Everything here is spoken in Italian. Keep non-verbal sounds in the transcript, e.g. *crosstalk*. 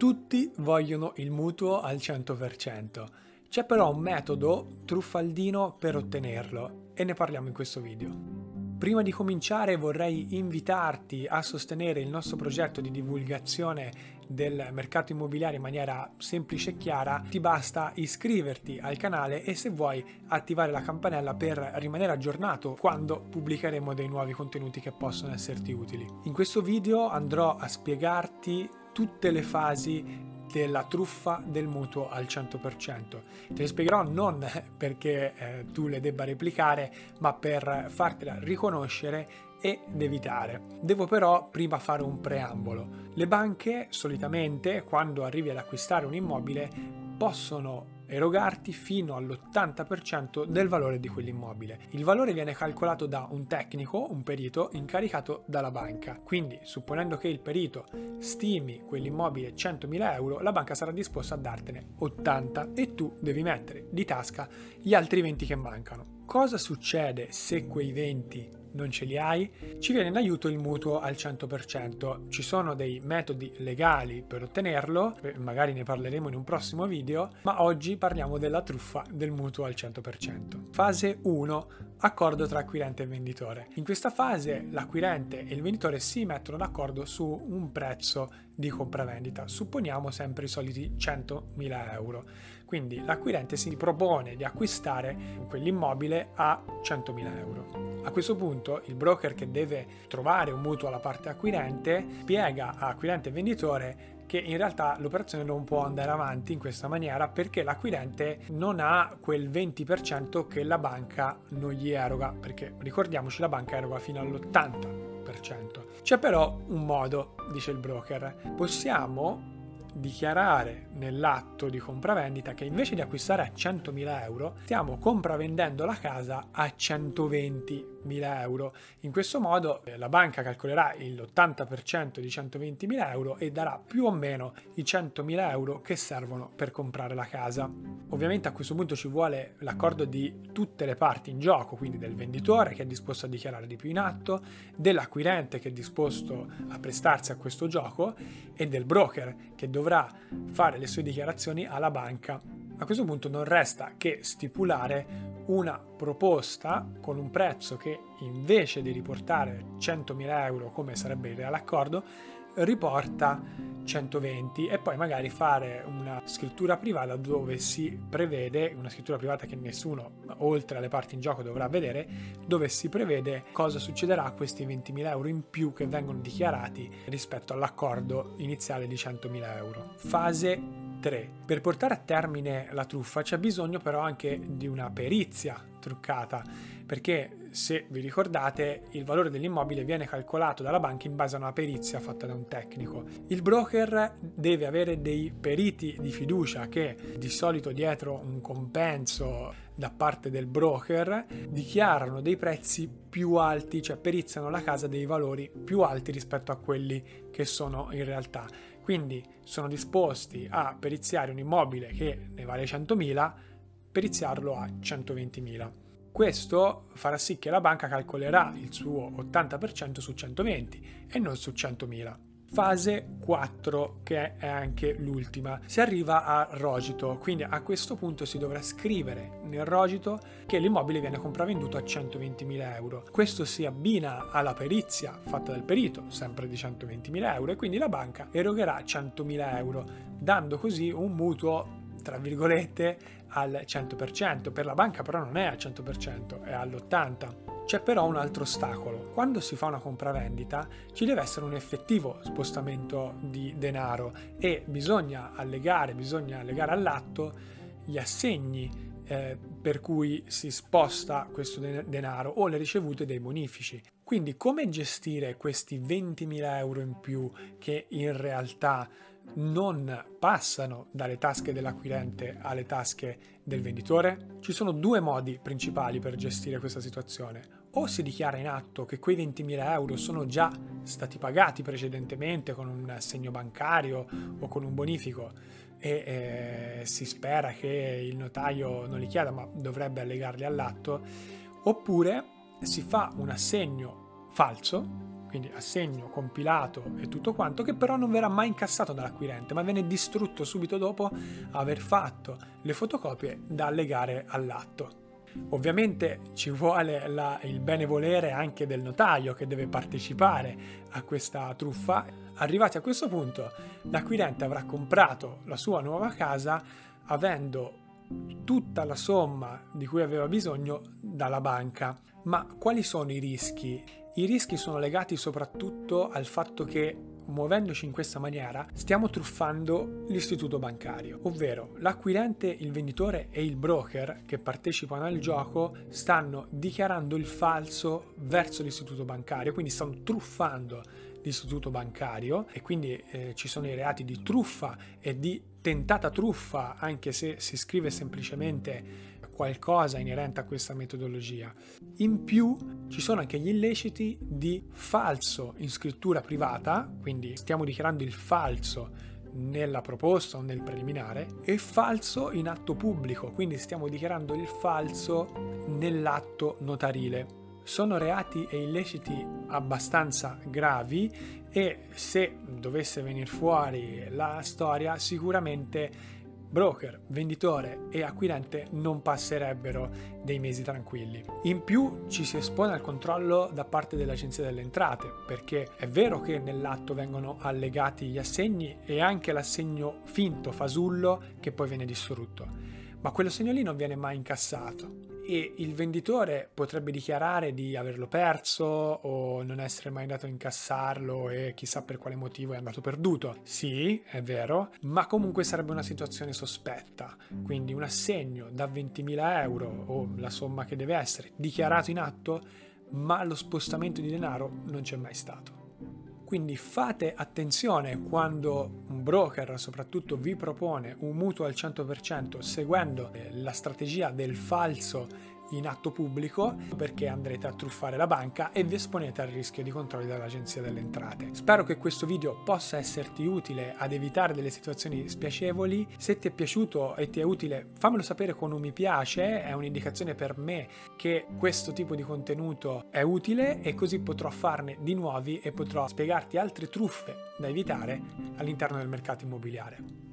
Tutti vogliono il mutuo al 100%. C'è però un metodo truffaldino per ottenerlo e ne parliamo in questo video. Prima di cominciare vorrei invitarti a sostenere il nostro progetto di divulgazione del mercato immobiliare in maniera semplice e chiara. Ti basta iscriverti al canale e se vuoi attivare la campanella per rimanere aggiornato quando pubblicheremo dei nuovi contenuti che possono esserti utili. In questo video andrò a spiegarti tutte le fasi della truffa del mutuo al 100%. Te le spiegherò non *laughs* perché eh, tu le debba replicare, ma per fartela riconoscere ed evitare. Devo però prima fare un preambolo. Le banche solitamente quando arrivi ad acquistare un immobile possono erogarti fino all'80% del valore di quell'immobile. Il valore viene calcolato da un tecnico, un perito, incaricato dalla banca. Quindi, supponendo che il perito stimi quell'immobile 100.000 euro, la banca sarà disposta a dartene 80 e tu devi mettere di tasca gli altri 20 che mancano. Cosa succede se quei 20 non ce li hai, ci viene in aiuto il mutuo al 100%. Ci sono dei metodi legali per ottenerlo, magari ne parleremo in un prossimo video, ma oggi parliamo della truffa del mutuo al 100%. Fase 1. Accordo tra acquirente e venditore. In questa fase l'acquirente e il venditore si mettono d'accordo su un prezzo di compravendita, supponiamo sempre i soliti 100.000 euro. Quindi l'acquirente si propone di acquistare quell'immobile a 100.000 euro. A questo punto il broker che deve trovare un mutuo alla parte acquirente spiega a acquirente e venditore che in realtà l'operazione non può andare avanti in questa maniera perché l'acquirente non ha quel 20% che la banca non gli eroga, perché ricordiamoci la banca eroga fino all'80%. C'è però un modo, dice il broker, possiamo dichiarare nell'atto di compravendita che invece di acquistare a 100.000 euro stiamo compravendendo la casa a 120.000 euro. In questo modo eh, la banca calcolerà l'80% di 120.000 euro e darà più o meno i 100.000 euro che servono per comprare la casa. Ovviamente a questo punto ci vuole l'accordo di tutte le parti in gioco, quindi del venditore che è disposto a dichiarare di più in atto, dell'acquirente che è disposto a prestarsi a questo gioco e del broker che dovrà fare le sue dichiarazioni alla banca. A questo punto non resta che stipulare una proposta con un prezzo che invece di riportare 100.000 euro come sarebbe il reale accordo, riporta 120 e poi magari fare una scrittura privata dove si prevede, una scrittura privata che nessuno oltre alle parti in gioco dovrà vedere, dove si prevede cosa succederà a questi 20.000 euro in più che vengono dichiarati rispetto all'accordo iniziale di 100.000 euro. Fase 3. Per portare a termine la truffa c'è bisogno però anche di una perizia truccata, perché se vi ricordate il valore dell'immobile viene calcolato dalla banca in base a una perizia fatta da un tecnico. Il broker deve avere dei periti di fiducia che di solito dietro un compenso da parte del broker dichiarano dei prezzi più alti, cioè periziano la casa dei valori più alti rispetto a quelli che sono in realtà quindi sono disposti a periziare un immobile che ne vale 100.000, periziarlo a 120.000. Questo farà sì che la banca calcolerà il suo 80% su 120 e non su 100.000 fase 4 che è anche l'ultima. Si arriva a rogito, quindi a questo punto si dovrà scrivere nel rogito che l'immobile viene compravenduto a 120.000 euro. Questo si abbina alla perizia fatta dal perito, sempre di 120.000 euro, e quindi la banca erogherà 100.000 euro, dando così un mutuo tra virgolette al 100%. Per la banca però non è al 100%, è all'80%. C'è però un altro ostacolo. Quando si fa una compravendita ci deve essere un effettivo spostamento di denaro e bisogna allegare, bisogna allegare all'atto gli assegni eh, per cui si sposta questo denaro o le ricevute dei bonifici. Quindi come gestire questi 20.000 euro in più che in realtà non passano dalle tasche dell'acquirente alle tasche del venditore? Ci sono due modi principali per gestire questa situazione o si dichiara in atto che quei 20.000 euro sono già stati pagati precedentemente con un assegno bancario o con un bonifico e eh, si spera che il notaio non li chieda ma dovrebbe allegarli all'atto, oppure si fa un assegno falso quindi assegno compilato e tutto quanto, che però non verrà mai incassato dall'acquirente, ma viene distrutto subito dopo aver fatto le fotocopie da allegare all'atto. Ovviamente ci vuole la, il benevolere anche del notaio che deve partecipare a questa truffa. Arrivati a questo punto, l'acquirente avrà comprato la sua nuova casa avendo tutta la somma di cui aveva bisogno dalla banca. Ma quali sono i rischi? I rischi sono legati soprattutto al fatto che muovendoci in questa maniera stiamo truffando l'istituto bancario, ovvero l'acquirente, il venditore e il broker che partecipano al gioco stanno dichiarando il falso verso l'istituto bancario, quindi stanno truffando l'istituto bancario e quindi eh, ci sono i reati di truffa e di tentata truffa anche se si scrive semplicemente qualcosa inerente a questa metodologia. In più ci sono anche gli illeciti di falso in scrittura privata, quindi stiamo dichiarando il falso nella proposta o nel preliminare, e falso in atto pubblico, quindi stiamo dichiarando il falso nell'atto notarile sono reati e illeciti abbastanza gravi e se dovesse venire fuori la storia sicuramente broker, venditore e acquirente non passerebbero dei mesi tranquilli. In più ci si espone al controllo da parte dell'Agenzia delle Entrate, perché è vero che nell'atto vengono allegati gli assegni e anche l'assegno finto, fasullo, che poi viene distrutto, ma quello segno lì non viene mai incassato e il venditore potrebbe dichiarare di averlo perso o non essere mai andato a incassarlo e chissà per quale motivo è andato perduto. Sì, è vero, ma comunque sarebbe una situazione sospetta, quindi un assegno da 20.000 euro o la somma che deve essere dichiarato in atto, ma lo spostamento di denaro non c'è mai stato. Quindi fate attenzione quando broker soprattutto vi propone un mutuo al 100% seguendo eh, la strategia del falso in atto pubblico perché andrete a truffare la banca e vi esponete al rischio di controlli dall'Agenzia delle Entrate. Spero che questo video possa esserti utile ad evitare delle situazioni spiacevoli. Se ti è piaciuto e ti è utile, fammelo sapere con un mi piace, è un'indicazione per me che questo tipo di contenuto è utile e così potrò farne di nuovi e potrò spiegarti altre truffe da evitare all'interno del mercato immobiliare.